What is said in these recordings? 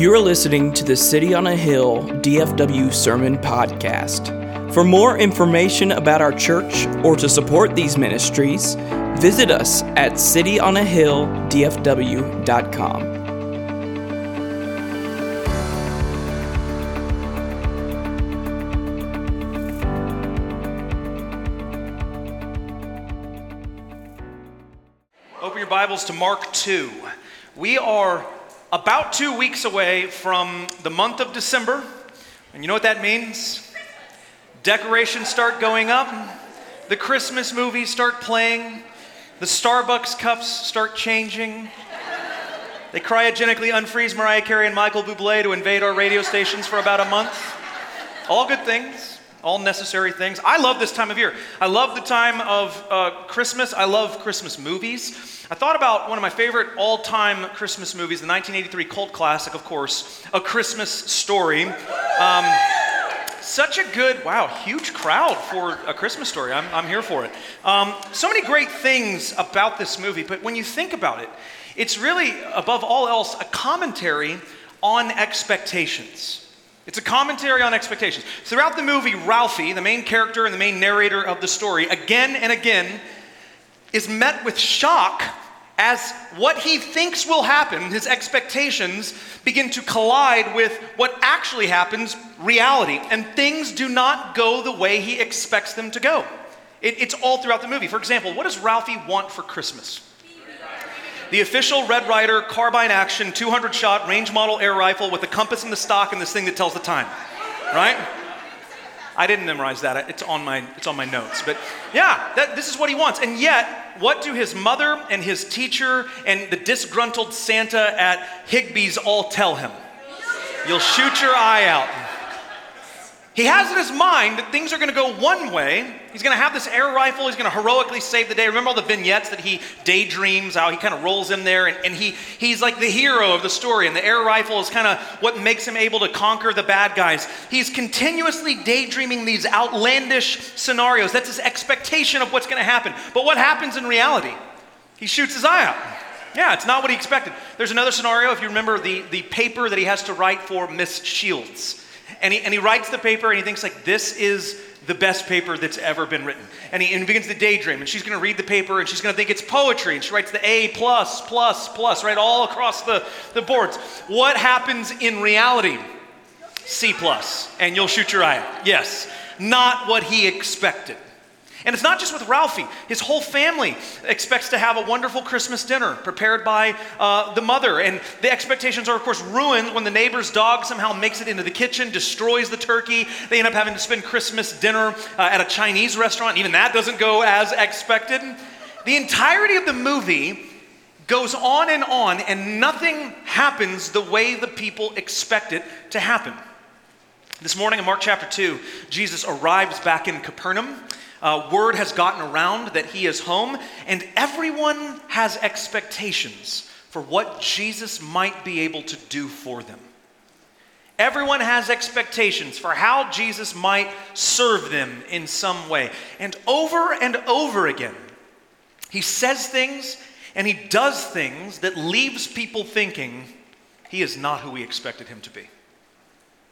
You are listening to the City on a Hill DFW Sermon Podcast. For more information about our church or to support these ministries, visit us at cityonahilldfw.com. Open your Bibles to Mark 2. We are about two weeks away from the month of December. And you know what that means? Decorations start going up, the Christmas movies start playing, the Starbucks cups start changing. They cryogenically unfreeze Mariah Carey and Michael Bublé to invade our radio stations for about a month. All good things, all necessary things. I love this time of year. I love the time of uh, Christmas. I love Christmas movies. I thought about one of my favorite all time Christmas movies, the 1983 cult classic, of course, A Christmas Story. Um, such a good, wow, huge crowd for a Christmas story. I'm, I'm here for it. Um, so many great things about this movie, but when you think about it, it's really, above all else, a commentary on expectations. It's a commentary on expectations. Throughout the movie, Ralphie, the main character and the main narrator of the story, again and again is met with shock as what he thinks will happen, his expectations, begin to collide with what actually happens, reality. And things do not go the way he expects them to go. It, it's all throughout the movie. For example, what does Ralphie want for Christmas? The official Red Ryder carbine action 200 shot range model air rifle with the compass in the stock and this thing that tells the time. Right? I didn't memorize that. It's on my, it's on my notes. But yeah, that, this is what he wants. And yet, what do his mother and his teacher and the disgruntled Santa at Higbee's all tell him? You'll shoot your eye out. He has in his mind that things are going to go one way. He's going to have this air rifle. He's going to heroically save the day. Remember all the vignettes that he daydreams, how he kind of rolls in there, and, and he, he's like the hero of the story, and the air rifle is kind of what makes him able to conquer the bad guys. He's continuously daydreaming these outlandish scenarios. That's his expectation of what's going to happen. But what happens in reality? He shoots his eye out. Yeah, it's not what he expected. There's another scenario, if you remember the, the paper that he has to write for Miss Shields and he, and he writes the paper and he thinks like this is the best paper that's ever been written. And he, and he begins to daydream and she's going to read the paper and she's going to think it's poetry and she writes the a plus plus plus right all across the, the boards. What happens in reality? C plus. And you'll shoot your eye. Out yes. Not what he expected and it's not just with Ralphie. His whole family expects to have a wonderful Christmas dinner prepared by uh, the mother. And the expectations are, of course, ruined when the neighbor's dog somehow makes it into the kitchen, destroys the turkey. They end up having to spend Christmas dinner uh, at a Chinese restaurant. Even that doesn't go as expected. The entirety of the movie goes on and on, and nothing happens the way the people expect it to happen. This morning in Mark chapter 2, Jesus arrives back in Capernaum. Uh, word has gotten around that he is home, and everyone has expectations for what Jesus might be able to do for them. Everyone has expectations for how Jesus might serve them in some way. And over and over again, he says things and he does things that leaves people thinking he is not who we expected him to be.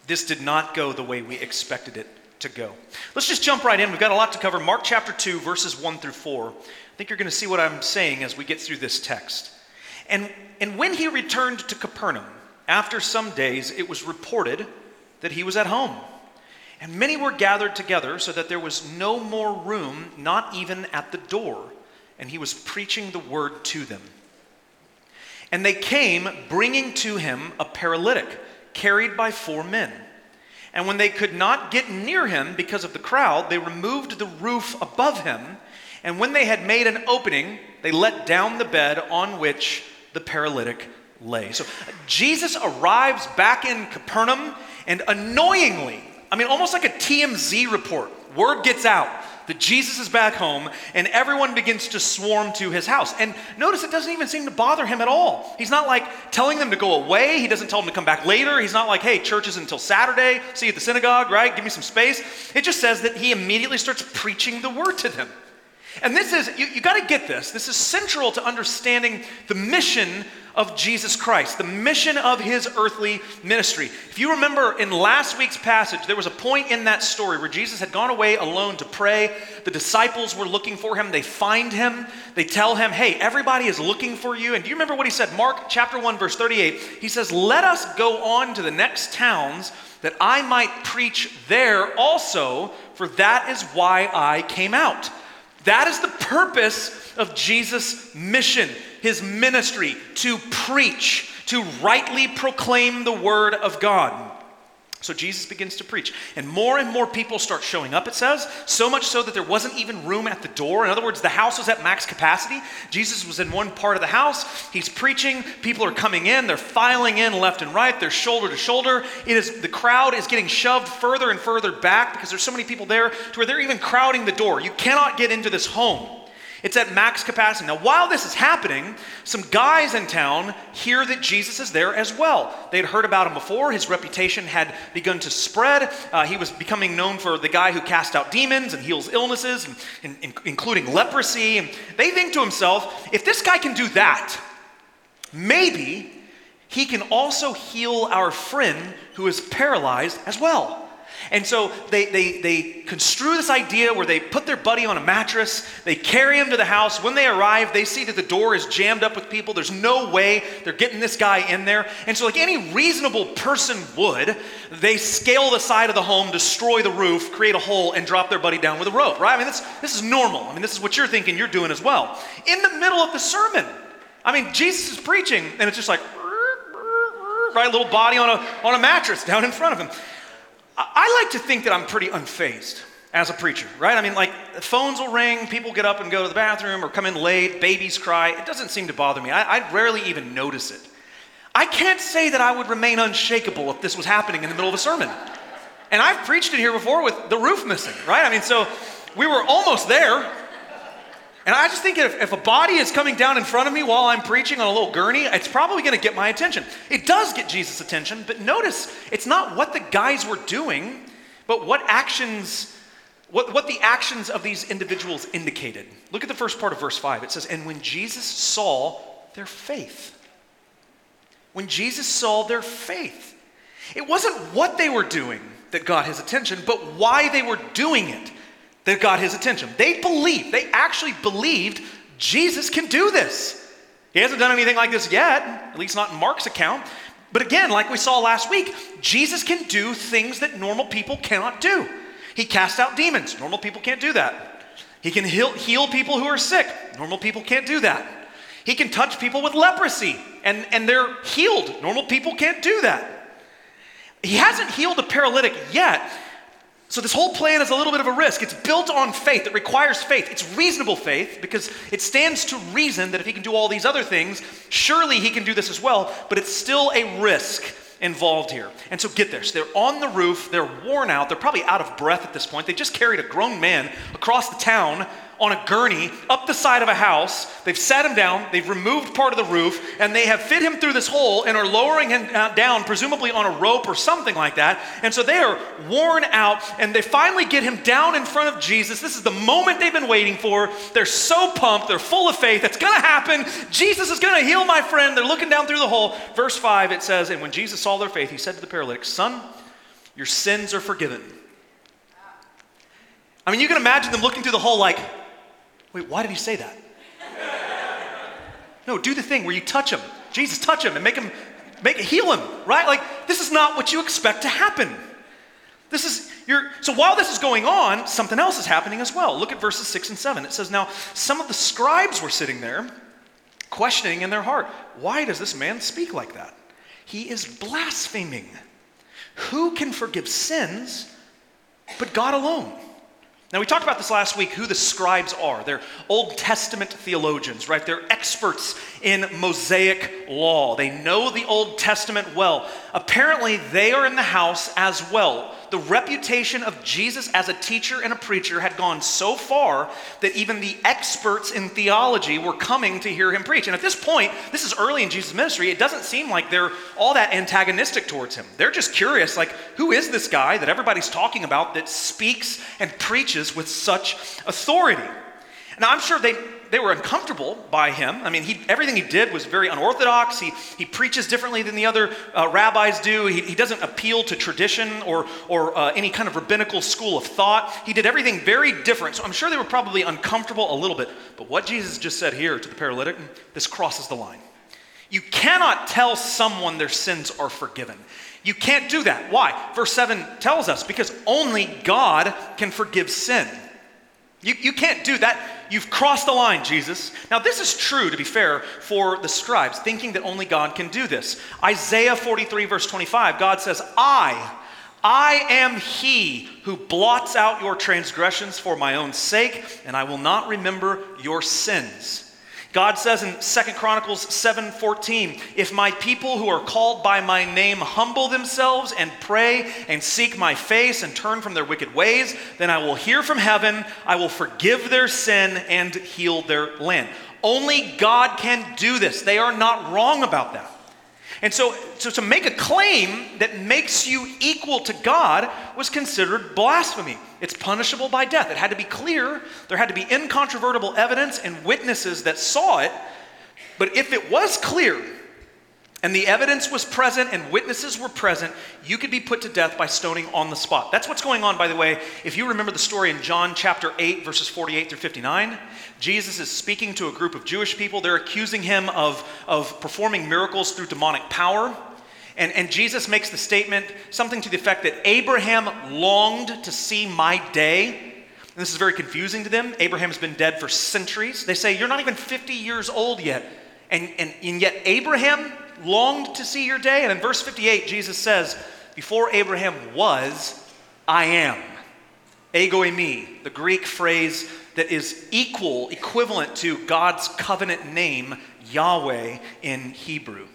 This did not go the way we expected it to go. Let's just jump right in. We've got a lot to cover. Mark chapter 2, verses 1 through 4. I think you're going to see what I'm saying as we get through this text. And, and when he returned to Capernaum, after some days, it was reported that he was at home. And many were gathered together so that there was no more room, not even at the door. And he was preaching the word to them. And they came, bringing to him a paralytic, carried by four men. And when they could not get near him because of the crowd, they removed the roof above him. And when they had made an opening, they let down the bed on which the paralytic lay. So uh, Jesus arrives back in Capernaum, and annoyingly, I mean, almost like a TMZ report, word gets out that Jesus is back home, and everyone begins to swarm to his house. And notice it doesn't even seem to bother him at all. He's not like telling them to go away. He doesn't tell them to come back later. He's not like, hey, church is until Saturday. See you at the synagogue, right? Give me some space. It just says that he immediately starts preaching the word to them. And this is, you, you got to get this. This is central to understanding the mission of Jesus Christ, the mission of his earthly ministry. If you remember in last week's passage, there was a point in that story where Jesus had gone away alone to pray. The disciples were looking for him. They find him. They tell him, Hey, everybody is looking for you. And do you remember what he said? Mark chapter 1, verse 38. He says, Let us go on to the next towns that I might preach there also, for that is why I came out. That is the purpose of Jesus' mission, his ministry, to preach, to rightly proclaim the word of God. So Jesus begins to preach, and more and more people start showing up, it says, so much so that there wasn't even room at the door. In other words, the house was at max capacity. Jesus was in one part of the house. He's preaching. People are coming in. They're filing in left and right. They're shoulder to shoulder. It is, the crowd is getting shoved further and further back because there's so many people there to where they're even crowding the door. You cannot get into this home. It's at max capacity. Now, while this is happening, some guys in town hear that Jesus is there as well. They had heard about him before. His reputation had begun to spread. Uh, he was becoming known for the guy who cast out demons and heals illnesses, and, and, including leprosy. And they think to himself, if this guy can do that, maybe he can also heal our friend who is paralyzed as well. And so they, they, they construe this idea where they put their buddy on a mattress, they carry him to the house. When they arrive, they see that the door is jammed up with people. There's no way they're getting this guy in there. And so, like any reasonable person would, they scale the side of the home, destroy the roof, create a hole, and drop their buddy down with a rope, right? I mean, this, this is normal. I mean, this is what you're thinking you're doing as well. In the middle of the sermon, I mean, Jesus is preaching, and it's just like, right, little body on a, on a mattress down in front of him. I like to think that I'm pretty unfazed as a preacher, right? I mean, like, phones will ring, people get up and go to the bathroom or come in late, babies cry. It doesn't seem to bother me. I, I rarely even notice it. I can't say that I would remain unshakable if this was happening in the middle of a sermon. And I've preached in here before with the roof missing, right? I mean, so we were almost there. And I just think if, if a body is coming down in front of me while I'm preaching on a little gurney, it's probably going to get my attention. It does get Jesus' attention, but notice it's not what the guys were doing, but what actions, what, what the actions of these individuals indicated. Look at the first part of verse 5. It says, And when Jesus saw their faith, when Jesus saw their faith, it wasn't what they were doing that got his attention, but why they were doing it that got his attention. They believed, they actually believed Jesus can do this. He hasn't done anything like this yet, at least not in Mark's account. But again, like we saw last week, Jesus can do things that normal people cannot do. He cast out demons. Normal people can't do that. He can heal, heal people who are sick. Normal people can't do that. He can touch people with leprosy and, and they're healed. Normal people can't do that. He hasn't healed a paralytic yet, so, this whole plan is a little bit of a risk. It's built on faith, it requires faith. It's reasonable faith because it stands to reason that if he can do all these other things, surely he can do this as well, but it's still a risk involved here. And so, get this they're on the roof, they're worn out, they're probably out of breath at this point. They just carried a grown man across the town on a gurney up the side of a house. They've sat him down, they've removed part of the roof, and they have fit him through this hole and are lowering him uh, down, presumably on a rope or something like that. And so they are worn out, and they finally get him down in front of Jesus. This is the moment they've been waiting for. They're so pumped, they're full of faith. It's going to happen. Jesus is going to heal my friend. They're looking down through the hole. Verse 5, it says, And when Jesus saw their faith, he said to the paralytic, Son, your sins are forgiven. I mean, you can imagine them looking through the hole like, Wait, why did he say that? No, do the thing where you touch him. Jesus, touch him and make him, make heal him, right? Like this is not what you expect to happen. This is your so while this is going on, something else is happening as well. Look at verses six and seven. It says, Now some of the scribes were sitting there, questioning in their heart, Why does this man speak like that? He is blaspheming. Who can forgive sins but God alone? Now, we talked about this last week who the scribes are. They're Old Testament theologians, right? They're experts in Mosaic law. They know the Old Testament well. Apparently, they are in the house as well the reputation of Jesus as a teacher and a preacher had gone so far that even the experts in theology were coming to hear him preach. And at this point, this is early in Jesus' ministry, it doesn't seem like they're all that antagonistic towards him. They're just curious, like, who is this guy that everybody's talking about that speaks and preaches with such authority? Now, I'm sure they, they were uncomfortable by him. I mean, he, everything he did was very unorthodox. He, he preaches differently than the other uh, rabbis do. He, he doesn't appeal to tradition or, or uh, any kind of rabbinical school of thought. He did everything very different. So I'm sure they were probably uncomfortable a little bit. But what Jesus just said here to the paralytic, this crosses the line. You cannot tell someone their sins are forgiven. You can't do that. Why? Verse 7 tells us because only God can forgive sin. You, you can't do that. You've crossed the line, Jesus. Now, this is true, to be fair, for the scribes, thinking that only God can do this. Isaiah 43, verse 25, God says, I, I am he who blots out your transgressions for my own sake, and I will not remember your sins. God says in Second Chronicles 7:14, "If my people who are called by my name humble themselves and pray and seek my face and turn from their wicked ways, then I will hear from heaven, I will forgive their sin and heal their land." Only God can do this. They are not wrong about that. And so, so to make a claim that makes you equal to God was considered blasphemy. It's punishable by death. It had to be clear, there had to be incontrovertible evidence and witnesses that saw it. But if it was clear and the evidence was present and witnesses were present, you could be put to death by stoning on the spot. That's what's going on, by the way. If you remember the story in John chapter 8, verses 48 through 59, Jesus is speaking to a group of Jewish people. They're accusing him of, of performing miracles through demonic power. And, and Jesus makes the statement, something to the effect that Abraham longed to see my day. And this is very confusing to them. Abraham's been dead for centuries. They say, You're not even 50 years old yet. And, and, and yet Abraham longed to see your day. And in verse 58, Jesus says, Before Abraham was, I am. Ego eimi, the Greek phrase that is equal, equivalent to God's covenant name, Yahweh, in Hebrew.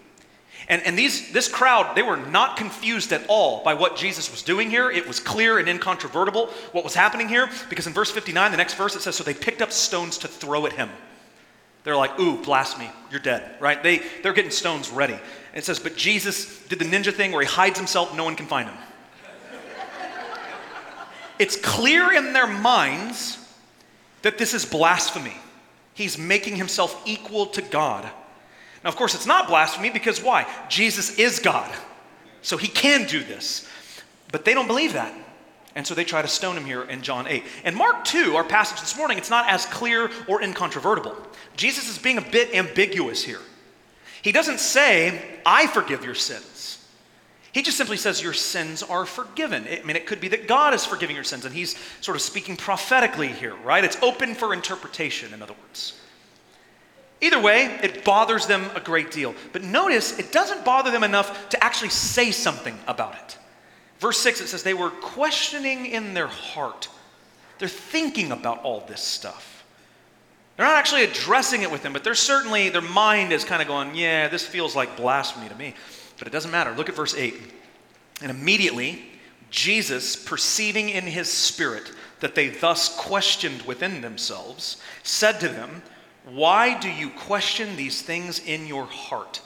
And, and these, this crowd, they were not confused at all by what Jesus was doing here. It was clear and incontrovertible what was happening here because in verse 59, the next verse, it says, So they picked up stones to throw at him. They're like, Ooh, blasphemy, you're dead, right? They, they're getting stones ready. And it says, But Jesus did the ninja thing where he hides himself, no one can find him. it's clear in their minds that this is blasphemy. He's making himself equal to God. Now, of course, it's not blasphemy because why? Jesus is God. So he can do this. But they don't believe that. And so they try to stone him here in John 8. And Mark 2, our passage this morning, it's not as clear or incontrovertible. Jesus is being a bit ambiguous here. He doesn't say, I forgive your sins. He just simply says, Your sins are forgiven. I mean, it could be that God is forgiving your sins, and he's sort of speaking prophetically here, right? It's open for interpretation, in other words. Either way, it bothers them a great deal. But notice, it doesn't bother them enough to actually say something about it. Verse 6, it says, They were questioning in their heart. They're thinking about all this stuff. They're not actually addressing it with them, but they're certainly, their mind is kind of going, Yeah, this feels like blasphemy to me. But it doesn't matter. Look at verse 8. And immediately, Jesus, perceiving in his spirit that they thus questioned within themselves, said to them, Why do you question these things in your heart?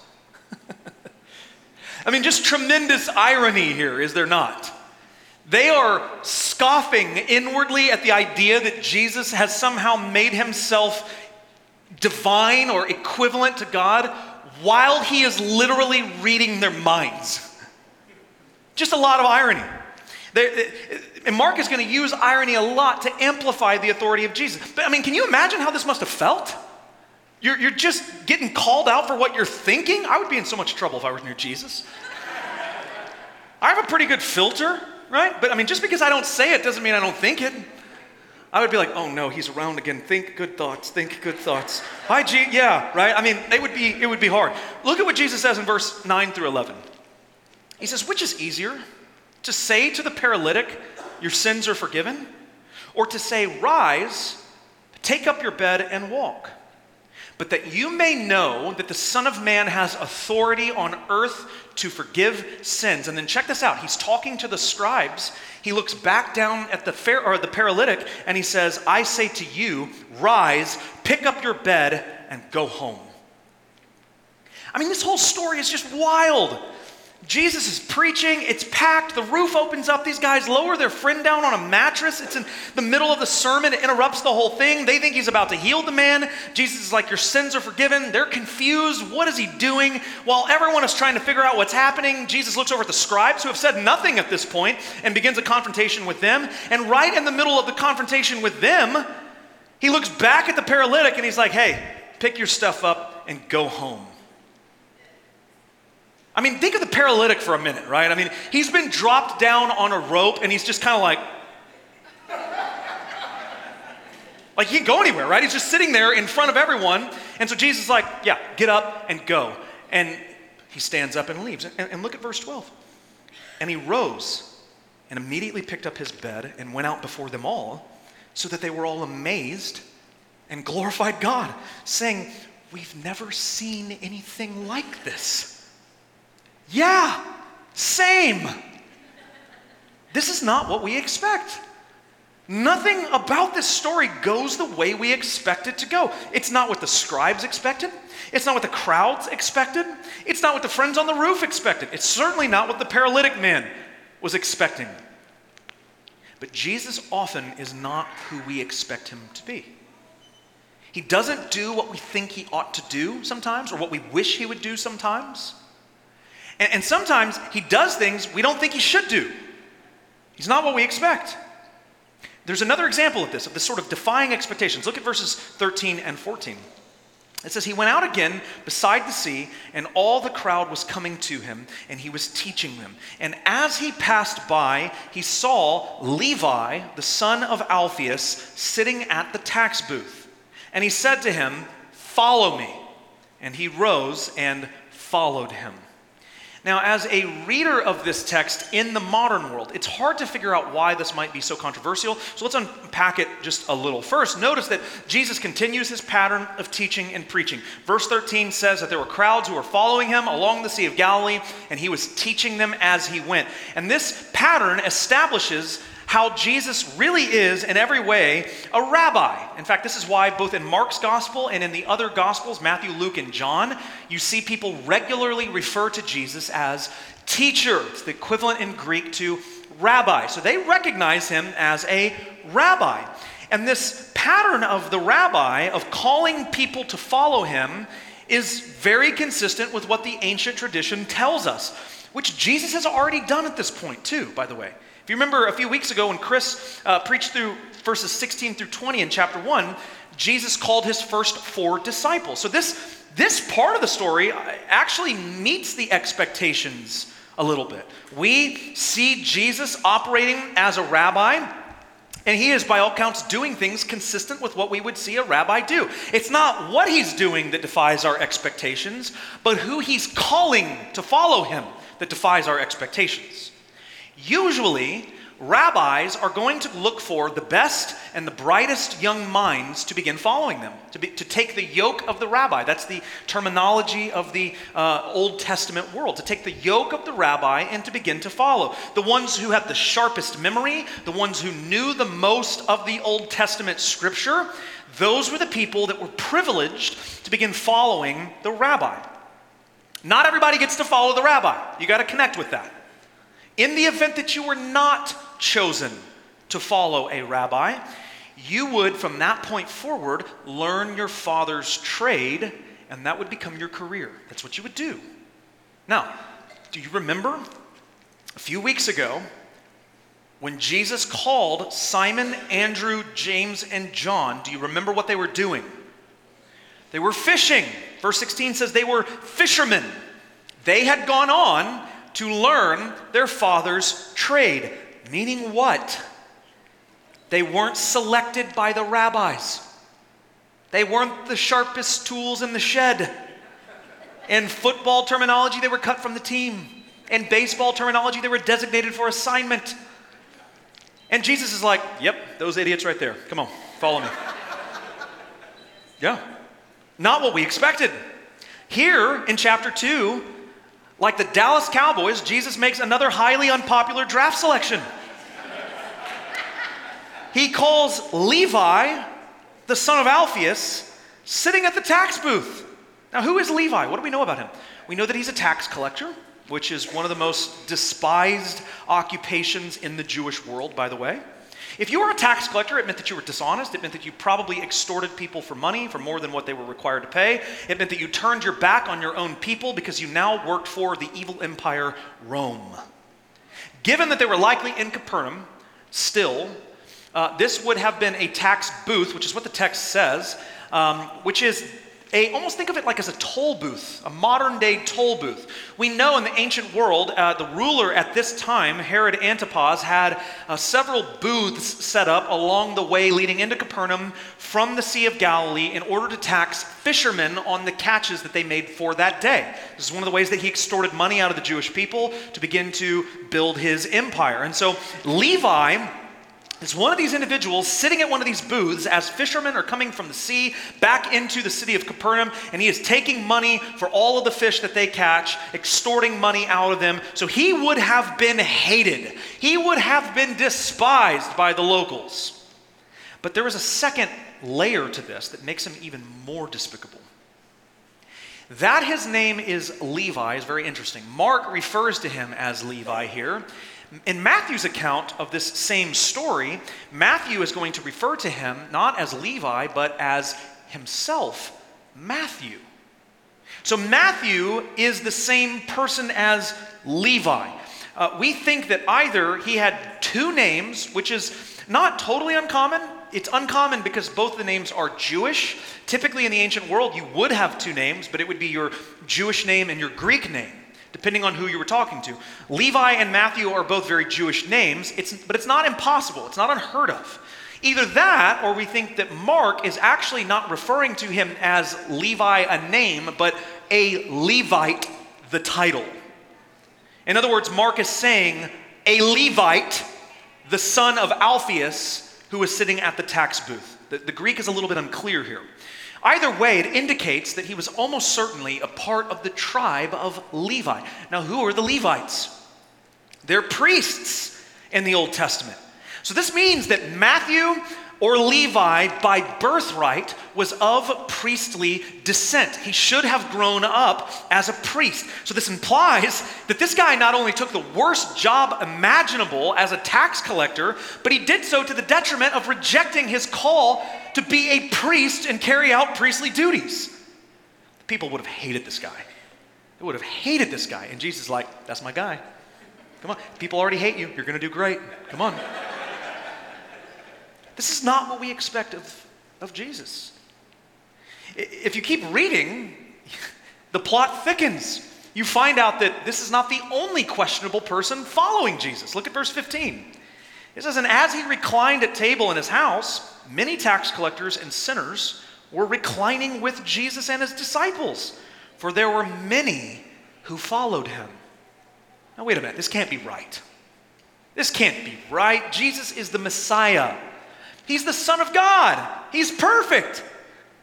I mean, just tremendous irony here, is there not? They are scoffing inwardly at the idea that Jesus has somehow made himself divine or equivalent to God while he is literally reading their minds. Just a lot of irony. And Mark is going to use irony a lot to amplify the authority of Jesus. But I mean, can you imagine how this must have felt? You're, you're just getting called out for what you're thinking? I would be in so much trouble if I was near Jesus. I have a pretty good filter, right? But I mean, just because I don't say it doesn't mean I don't think it. I would be like, oh no, he's around again. Think good thoughts. Think good thoughts. Hi, G. Yeah, right. I mean, it would be it would be hard. Look at what Jesus says in verse nine through eleven. He says, which is easier, to say to the paralytic, your sins are forgiven, or to say, rise, take up your bed and walk but that you may know that the Son of Man has authority on earth to forgive sins. And then check this out. He's talking to the scribes. He looks back down at the fair, or the paralytic and he says, "I say to you, rise, pick up your bed and go home." I mean, this whole story is just wild. Jesus is preaching, it's packed. The roof opens up. These guys lower their friend down on a mattress. It's in the middle of the sermon. It interrupts the whole thing. They think he's about to heal the man. Jesus is like, Your sins are forgiven. They're confused. What is he doing? While everyone is trying to figure out what's happening, Jesus looks over at the scribes who have said nothing at this point and begins a confrontation with them. And right in the middle of the confrontation with them, he looks back at the paralytic and he's like, Hey, pick your stuff up and go home. I mean, think of the paralytic for a minute, right? I mean, he's been dropped down on a rope and he's just kind of like, like he can't go anywhere, right? He's just sitting there in front of everyone. And so Jesus is like, yeah, get up and go. And he stands up and leaves. And, and look at verse 12. And he rose and immediately picked up his bed and went out before them all, so that they were all amazed and glorified God, saying, We've never seen anything like this. Yeah, same. This is not what we expect. Nothing about this story goes the way we expect it to go. It's not what the scribes expected. It's not what the crowds expected. It's not what the friends on the roof expected. It's certainly not what the paralytic man was expecting. But Jesus often is not who we expect him to be. He doesn't do what we think he ought to do sometimes, or what we wish he would do sometimes. And, and sometimes he does things we don't think he should do. He's not what we expect. There's another example of this, of this sort of defying expectations. Look at verses 13 and 14. It says, He went out again beside the sea, and all the crowd was coming to him, and he was teaching them. And as he passed by, he saw Levi, the son of Alphaeus, sitting at the tax booth. And he said to him, Follow me. And he rose and followed him. Now, as a reader of this text in the modern world, it's hard to figure out why this might be so controversial. So let's unpack it just a little. First, notice that Jesus continues his pattern of teaching and preaching. Verse 13 says that there were crowds who were following him along the Sea of Galilee, and he was teaching them as he went. And this pattern establishes how Jesus really is, in every way, a rabbi. In fact, this is why both in Mark's gospel and in the other gospels, Matthew, Luke, and John, you see people regularly refer to Jesus as teacher. It's the equivalent in Greek to rabbi. So they recognize him as a rabbi. And this pattern of the rabbi, of calling people to follow him, is very consistent with what the ancient tradition tells us, which Jesus has already done at this point, too, by the way. If you remember a few weeks ago when Chris uh, preached through verses 16 through 20 in chapter 1, Jesus called his first four disciples. So this, this part of the story actually meets the expectations a little bit. We see Jesus operating as a rabbi, and he is, by all counts, doing things consistent with what we would see a rabbi do. It's not what he's doing that defies our expectations, but who he's calling to follow him that defies our expectations. Usually, rabbis are going to look for the best and the brightest young minds to begin following them, to, be, to take the yoke of the rabbi. That's the terminology of the uh, Old Testament world, to take the yoke of the rabbi and to begin to follow. The ones who had the sharpest memory, the ones who knew the most of the Old Testament scripture, those were the people that were privileged to begin following the rabbi. Not everybody gets to follow the rabbi. You got to connect with that. In the event that you were not chosen to follow a rabbi, you would, from that point forward, learn your father's trade, and that would become your career. That's what you would do. Now, do you remember a few weeks ago when Jesus called Simon, Andrew, James, and John? Do you remember what they were doing? They were fishing. Verse 16 says they were fishermen. They had gone on to learn their father's trade. Meaning what? They weren't selected by the rabbis. They weren't the sharpest tools in the shed. In football terminology, they were cut from the team. In baseball terminology, they were designated for assignment. And Jesus is like, yep, those idiots right there. Come on, follow me. yeah. Not what we expected. Here in chapter 2, like the Dallas Cowboys, Jesus makes another highly unpopular draft selection. he calls Levi, the son of Alphaeus, sitting at the tax booth. Now, who is Levi? What do we know about him? We know that he's a tax collector. which is one of the most despised occupations in the Jewish world, by the way. If you were a tax collector, it meant that you were dishonest. It meant that you probably extorted people for money, for more than what they were required to pay. It meant that you turned your back on your own people because you now worked for the evil empire Rome. Given that they were likely in Capernaum, still, uh, this would have been a tax booth, which is what the text says, um, which is a, almost think of it like as a toll booth, a modern day toll booth. We know in the ancient world, uh, the ruler at this time, Herod Antipas, had uh, several booths set up along the way leading into Capernaum from the Sea of Galilee in order to tax fishermen on the catches that they made for that day. This is one of the ways that he extorted money out of the Jewish people to begin to build his empire. And so Levi is one of these individuals sitting at one of these booths as fishermen are coming from the sea back into the city of Capernaum, and he is taking money for all of the fish that they catch, extorting money out of them. So he would have been hated, he would have been despised by the locals. But there is a second layer to this that makes him even more despicable. That his name is Levi is very interesting. Mark refers to him as Levi here. In Matthew's account of this same story, Matthew is going to refer to him not as Levi, but as himself, Matthew. So Matthew is the same person as Levi. Uh, we think that either he had two names, which is not totally uncommon. It's uncommon because both the names are Jewish. Typically, in the ancient world, you would have two names, but it would be your Jewish name and your Greek name depending on who you were talking to. Levi and Matthew are both very Jewish names, it's, but it's not impossible, it's not unheard of. Either that, or we think that Mark is actually not referring to him as Levi, a name, but a Levite, the title. In other words, Mark is saying a Levite, the son of Alphaeus, who was sitting at the tax booth. The, the Greek is a little bit unclear here. Either way, it indicates that he was almost certainly a part of the tribe of Levi. Now, who are the Levites? They're priests in the Old Testament. So this means that Matthew or Levi, by birthright, was of priestly descent. He should have grown up as a priest. So, this implies that this guy not only took the worst job imaginable as a tax collector, but he did so to the detriment of rejecting his call to be a priest and carry out priestly duties. People would have hated this guy. They would have hated this guy. And Jesus is like, that's my guy. Come on. People already hate you. You're going to do great. Come on. This is not what we expect of, of Jesus. If you keep reading, the plot thickens. You find out that this is not the only questionable person following Jesus. Look at verse 15. It says, And as he reclined at table in his house, many tax collectors and sinners were reclining with Jesus and his disciples, for there were many who followed him. Now, wait a minute, this can't be right. This can't be right. Jesus is the Messiah. He's the Son of God. He's perfect.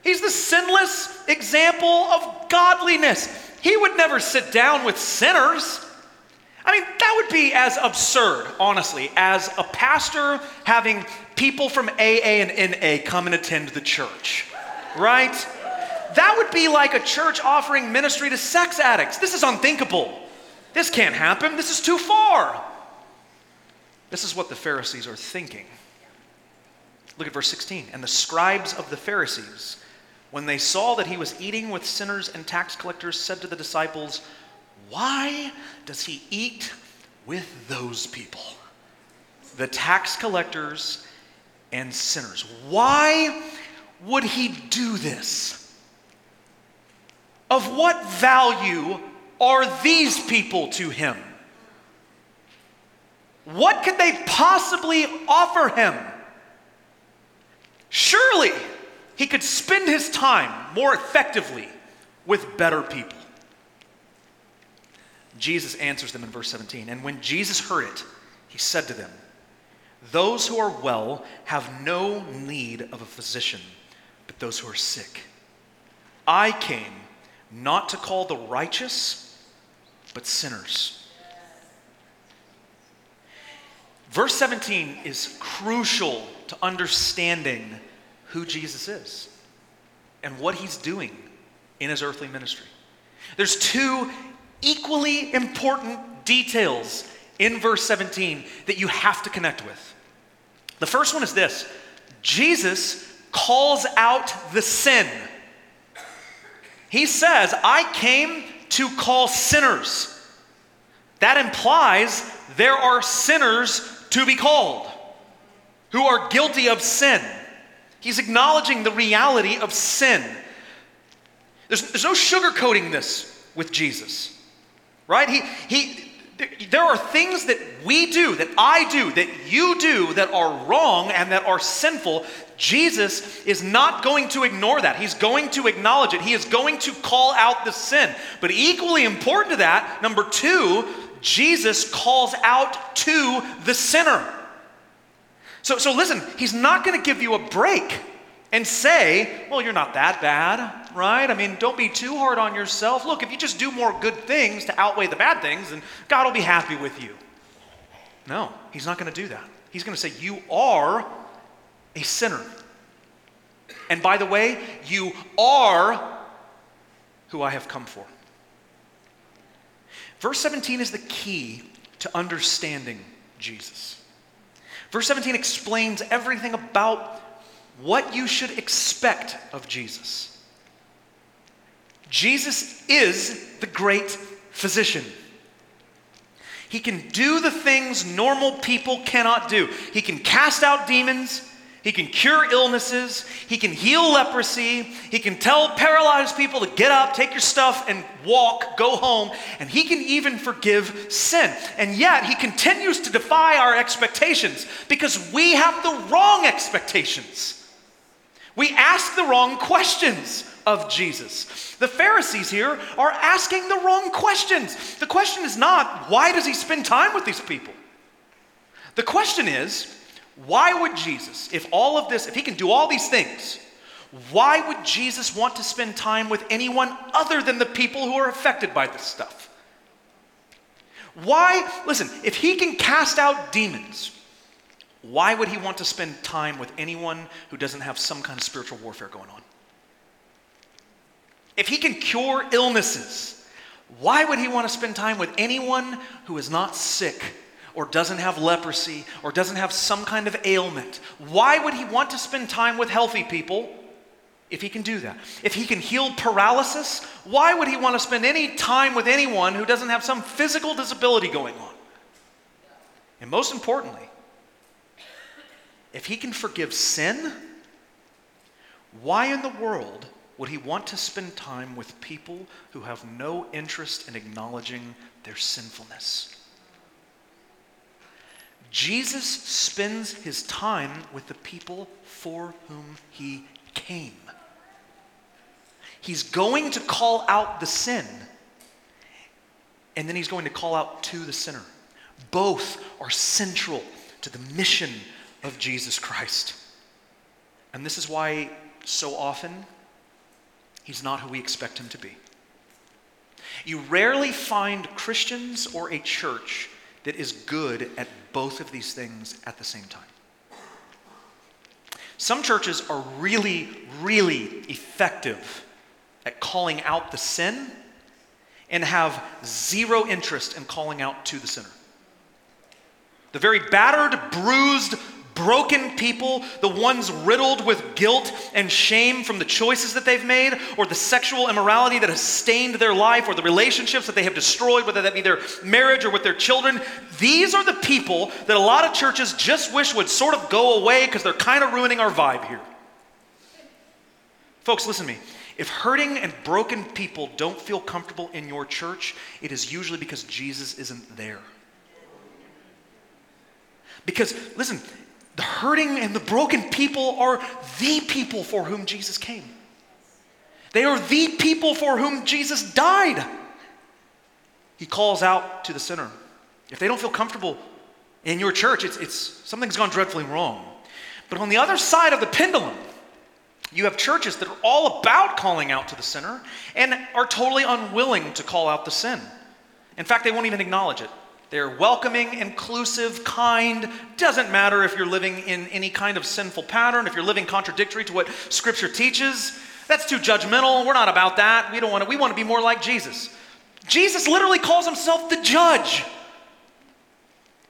He's the sinless example of godliness. He would never sit down with sinners. I mean, that would be as absurd, honestly, as a pastor having people from AA and NA come and attend the church, right? That would be like a church offering ministry to sex addicts. This is unthinkable. This can't happen. This is too far. This is what the Pharisees are thinking. Look at verse 16. And the scribes of the Pharisees, when they saw that he was eating with sinners and tax collectors, said to the disciples, Why does he eat with those people? The tax collectors and sinners. Why would he do this? Of what value are these people to him? What could they possibly offer him? Surely he could spend his time more effectively with better people. Jesus answers them in verse 17. And when Jesus heard it, he said to them, Those who are well have no need of a physician, but those who are sick. I came not to call the righteous, but sinners. Verse 17 is crucial to understanding who Jesus is and what he's doing in his earthly ministry. There's two equally important details in verse 17 that you have to connect with. The first one is this Jesus calls out the sin. He says, I came to call sinners. That implies there are sinners to be called who are guilty of sin. He's acknowledging the reality of sin. There's, there's no sugarcoating this with Jesus, right? He, he, there are things that we do, that I do, that you do that are wrong and that are sinful. Jesus is not going to ignore that. He's going to acknowledge it. He is going to call out the sin. But equally important to that, number two, Jesus calls out to the sinner. So, so listen, he's not going to give you a break and say, well, you're not that bad, right? I mean, don't be too hard on yourself. Look, if you just do more good things to outweigh the bad things, then God will be happy with you. No, he's not going to do that. He's going to say, you are a sinner. And by the way, you are who I have come for. Verse 17 is the key to understanding Jesus. Verse 17 explains everything about what you should expect of Jesus. Jesus is the great physician. He can do the things normal people cannot do. He can cast out demons. He can cure illnesses. He can heal leprosy. He can tell paralyzed people to get up, take your stuff, and walk, go home. And he can even forgive sin. And yet, he continues to defy our expectations because we have the wrong expectations. We ask the wrong questions of Jesus. The Pharisees here are asking the wrong questions. The question is not, why does he spend time with these people? The question is, why would Jesus, if all of this, if he can do all these things, why would Jesus want to spend time with anyone other than the people who are affected by this stuff? Why, listen, if he can cast out demons, why would he want to spend time with anyone who doesn't have some kind of spiritual warfare going on? If he can cure illnesses, why would he want to spend time with anyone who is not sick or doesn't have leprosy or doesn't have some kind of ailment. Why would he want to spend time with healthy people if he can do that? If he can heal paralysis, why would he want to spend any time with anyone who doesn't have some physical disability going on? And most importantly, if he can forgive sin, why in the world would he want to spend time with people who have no interest in acknowledging their sinfulness? Jesus spends his time with the people for whom he came. He's going to call out the sin, and then he's going to call out to the sinner. Both are central to the mission of Jesus Christ. And this is why so often he's not who we expect him to be. You rarely find Christians or a church that is good at both of these things at the same time. Some churches are really, really effective at calling out the sin and have zero interest in calling out to the sinner. The very battered, bruised, broken people, the ones riddled with guilt and shame from the choices that they've made, or the sexual immorality that has stained their life, or the relationships that they have destroyed, whether that be their marriage or with their children. These are the people that a lot of churches just wish would sort of go away because they're kind of ruining our vibe here. Folks, listen to me. If hurting and broken people don't feel comfortable in your church, it is usually because Jesus isn't there. Because, listen, the hurting and the broken people are the people for whom Jesus came. They are the people for whom Jesus died. He calls out to the sinner. If they don't feel comfortable in your church, it's, it's something's gone dreadfully wrong. But on the other side of the pendulum, you have churches that are all about calling out to the sinner and are totally unwilling to call out the sin. In fact, they won't even acknowledge it. They're welcoming, inclusive, kind. Doesn't matter if you're living in any kind of sinful pattern, if you're living contradictory to what Scripture teaches. That's too judgmental. We're not about that. We don't want to. We want to be more like Jesus. Jesus literally calls himself the judge.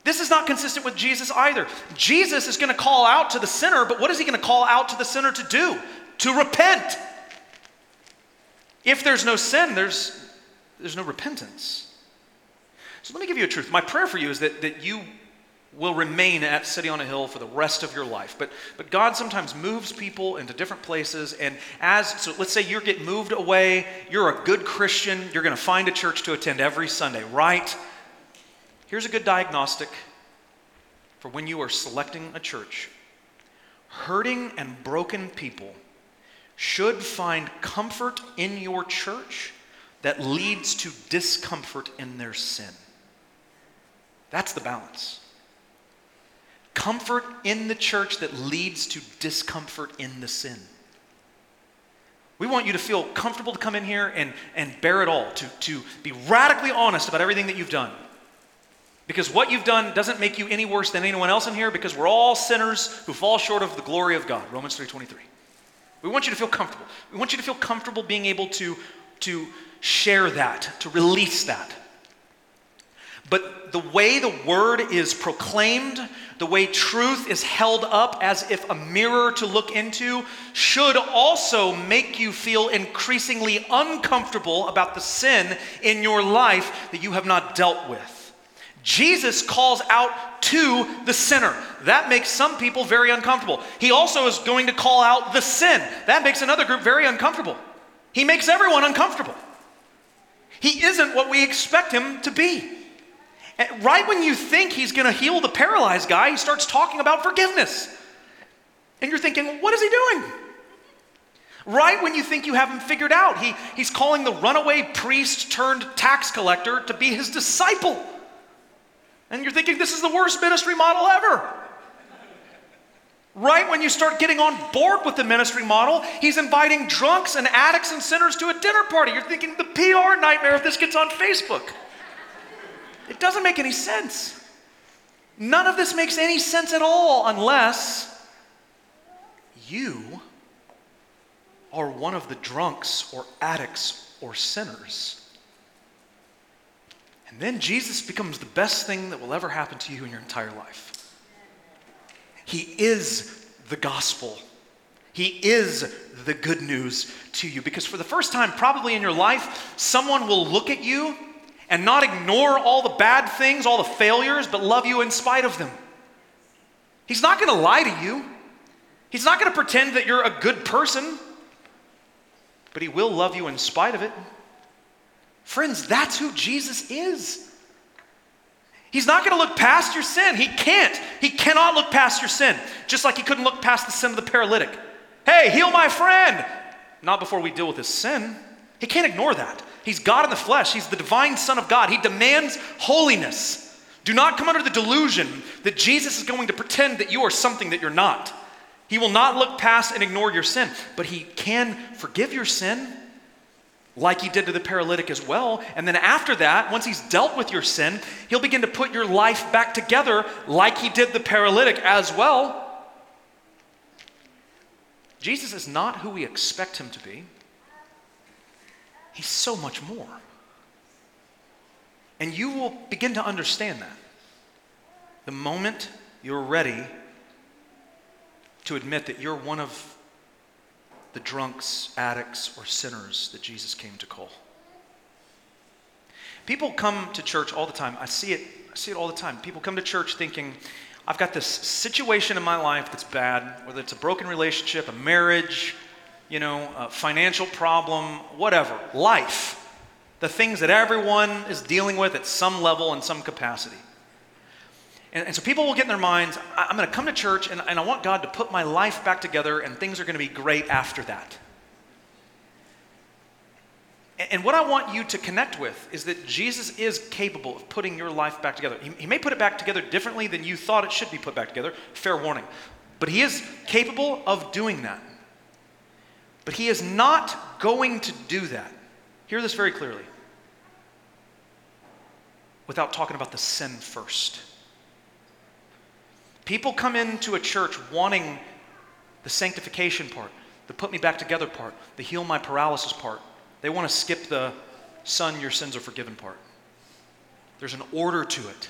This is not consistent with Jesus either. Jesus is going to call out to the sinner, but what is he going to call out to the sinner to do? To repent. If there's no sin, there's, there's no repentance. So let me give you a truth. My prayer for you is that, that you will remain at City on a Hill for the rest of your life. But, but God sometimes moves people into different places. And as, so let's say you get moved away, you're a good Christian, you're going to find a church to attend every Sunday, right? Here's a good diagnostic for when you are selecting a church. Hurting and broken people should find comfort in your church that leads to discomfort in their sin. That's the balance. Comfort in the church that leads to discomfort in the sin. We want you to feel comfortable to come in here and, and bare it all, to, to be radically honest about everything that you've done. Because what you've done doesn't make you any worse than anyone else in here because we're all sinners who fall short of the glory of God. Romans 3:23. We want you to feel comfortable. We want you to feel comfortable being able to, to share that, to release that. But the way the word is proclaimed, the way truth is held up as if a mirror to look into, should also make you feel increasingly uncomfortable about the sin in your life that you have not dealt with. Jesus calls out to the sinner. That makes some people very uncomfortable. He also is going to call out the sin. That makes another group very uncomfortable. He makes everyone uncomfortable. He isn't what we expect him to be. And right when you think he's going to heal the paralyzed guy, he starts talking about forgiveness. And you're thinking, what is he doing? Right when you think you have him figured out, he, he's calling the runaway priest turned tax collector to be his disciple. And you're thinking, this is the worst ministry model ever. Right when you start getting on board with the ministry model, he's inviting drunks and addicts and sinners to a dinner party. You're thinking, the PR nightmare if this gets on Facebook. It doesn't make any sense. None of this makes any sense at all unless you are one of the drunks or addicts or sinners and then Jesus becomes the best thing that will ever happen to you in your entire life. He is the gospel. He is the good news to you. Because for the first time, probably in your life, someone will look at you and not ignore all the bad things, all the failures, but love you in spite of them. He's not going to lie to you. He's not going to pretend that you're a good person, but he will love you in spite of it. Friends, that's who Jesus is. He's not going to look past your sin. He can't. He cannot look past your sin, just like he couldn't look past the sin of the paralytic. Hey, heal my friend. Not before we deal with his sin. He can't ignore that. He's God in the flesh, He's the divine Son of God. He demands holiness. Do not come under the delusion that Jesus is going to pretend that you are something that you're not. He will not look past and ignore your sin, but He can forgive your sin like he did to the paralytic as well. And then after that, once he's dealt with your sin, he'll begin to put your life back together like he did the paralytic as well. Jesus is not who we expect him to be, he's so much more. And you will begin to understand that the moment you're ready to admit that you're one of the drunks, addicts, or sinners that Jesus came to call. People come to church all the time. I see it, I see it all the time. People come to church thinking, I've got this situation in my life that's bad, whether it's a broken relationship, a marriage, you know, a financial problem, whatever, life. The things that everyone is dealing with at some level and some capacity. And, and so people will get in their minds, I'm going to come to church and, and I want God to put my life back together and things are going to be great after that. And, what I want you to connect with is that Jesus is capable of putting your life back together. He, he may put it back together differently than you thought it should be put back together, fair warning. But He is capable of doing that. But He is not going to do that. Hear this very clearly without talking about the sin first. People come into a church wanting the sanctification part, the put me back together part, the heal my paralysis part. They want to skip the Son, your sins are forgiven part. There's an order to it.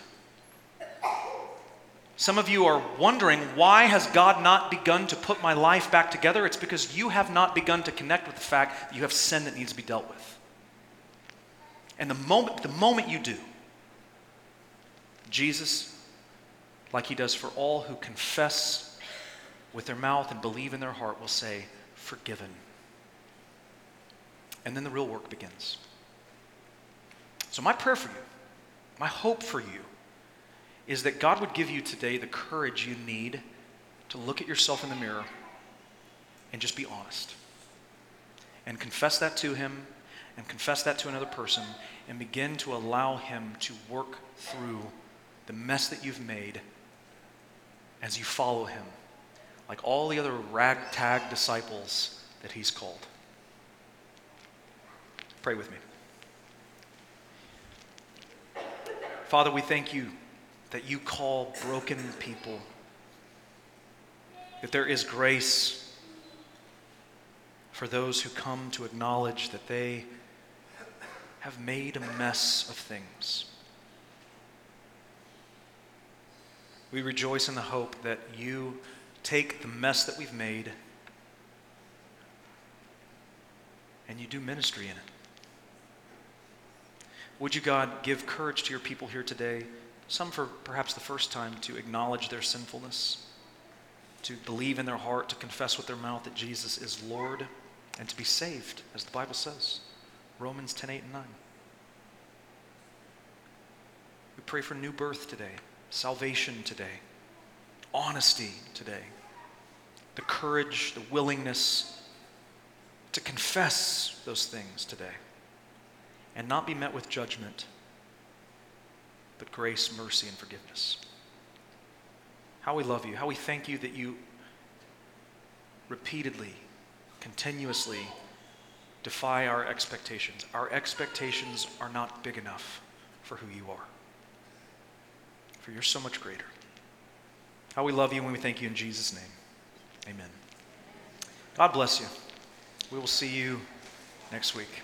Some of you are wondering, why has God not begun to put my life back together? It's because you have not begun to connect with the fact that you have sin that needs to be dealt with. And the moment, the moment you do, Jesus, like he does for all who confess with their mouth and believe in their heart, will say, Forgiven. And then the real work begins. So, my prayer for you, my hope for you, is that God would give you today the courage you need to look at yourself in the mirror and just be honest. And confess that to Him and confess that to another person and begin to allow Him to work through the mess that you've made as you follow Him, like all the other ragtag disciples that He's called. Pray with me. Father, we thank you that you call broken people, that there is grace for those who come to acknowledge that they have made a mess of things. We rejoice in the hope that you take the mess that we've made and you do ministry in it. Would you, God, give courage to your people here today? Some for perhaps the first time, to acknowledge their sinfulness, to believe in their heart, to confess with their mouth that Jesus is Lord, and to be saved, as the Bible says. Romans 10 8 and 9. We pray for new birth today, salvation today, honesty today, the courage, the willingness to confess those things today, and not be met with judgment but grace, mercy, and forgiveness. How we love you, how we thank you that you repeatedly, continuously defy our expectations. Our expectations are not big enough for who you are, for you're so much greater. How we love you and we thank you in Jesus' name. Amen. God bless you. We will see you next week.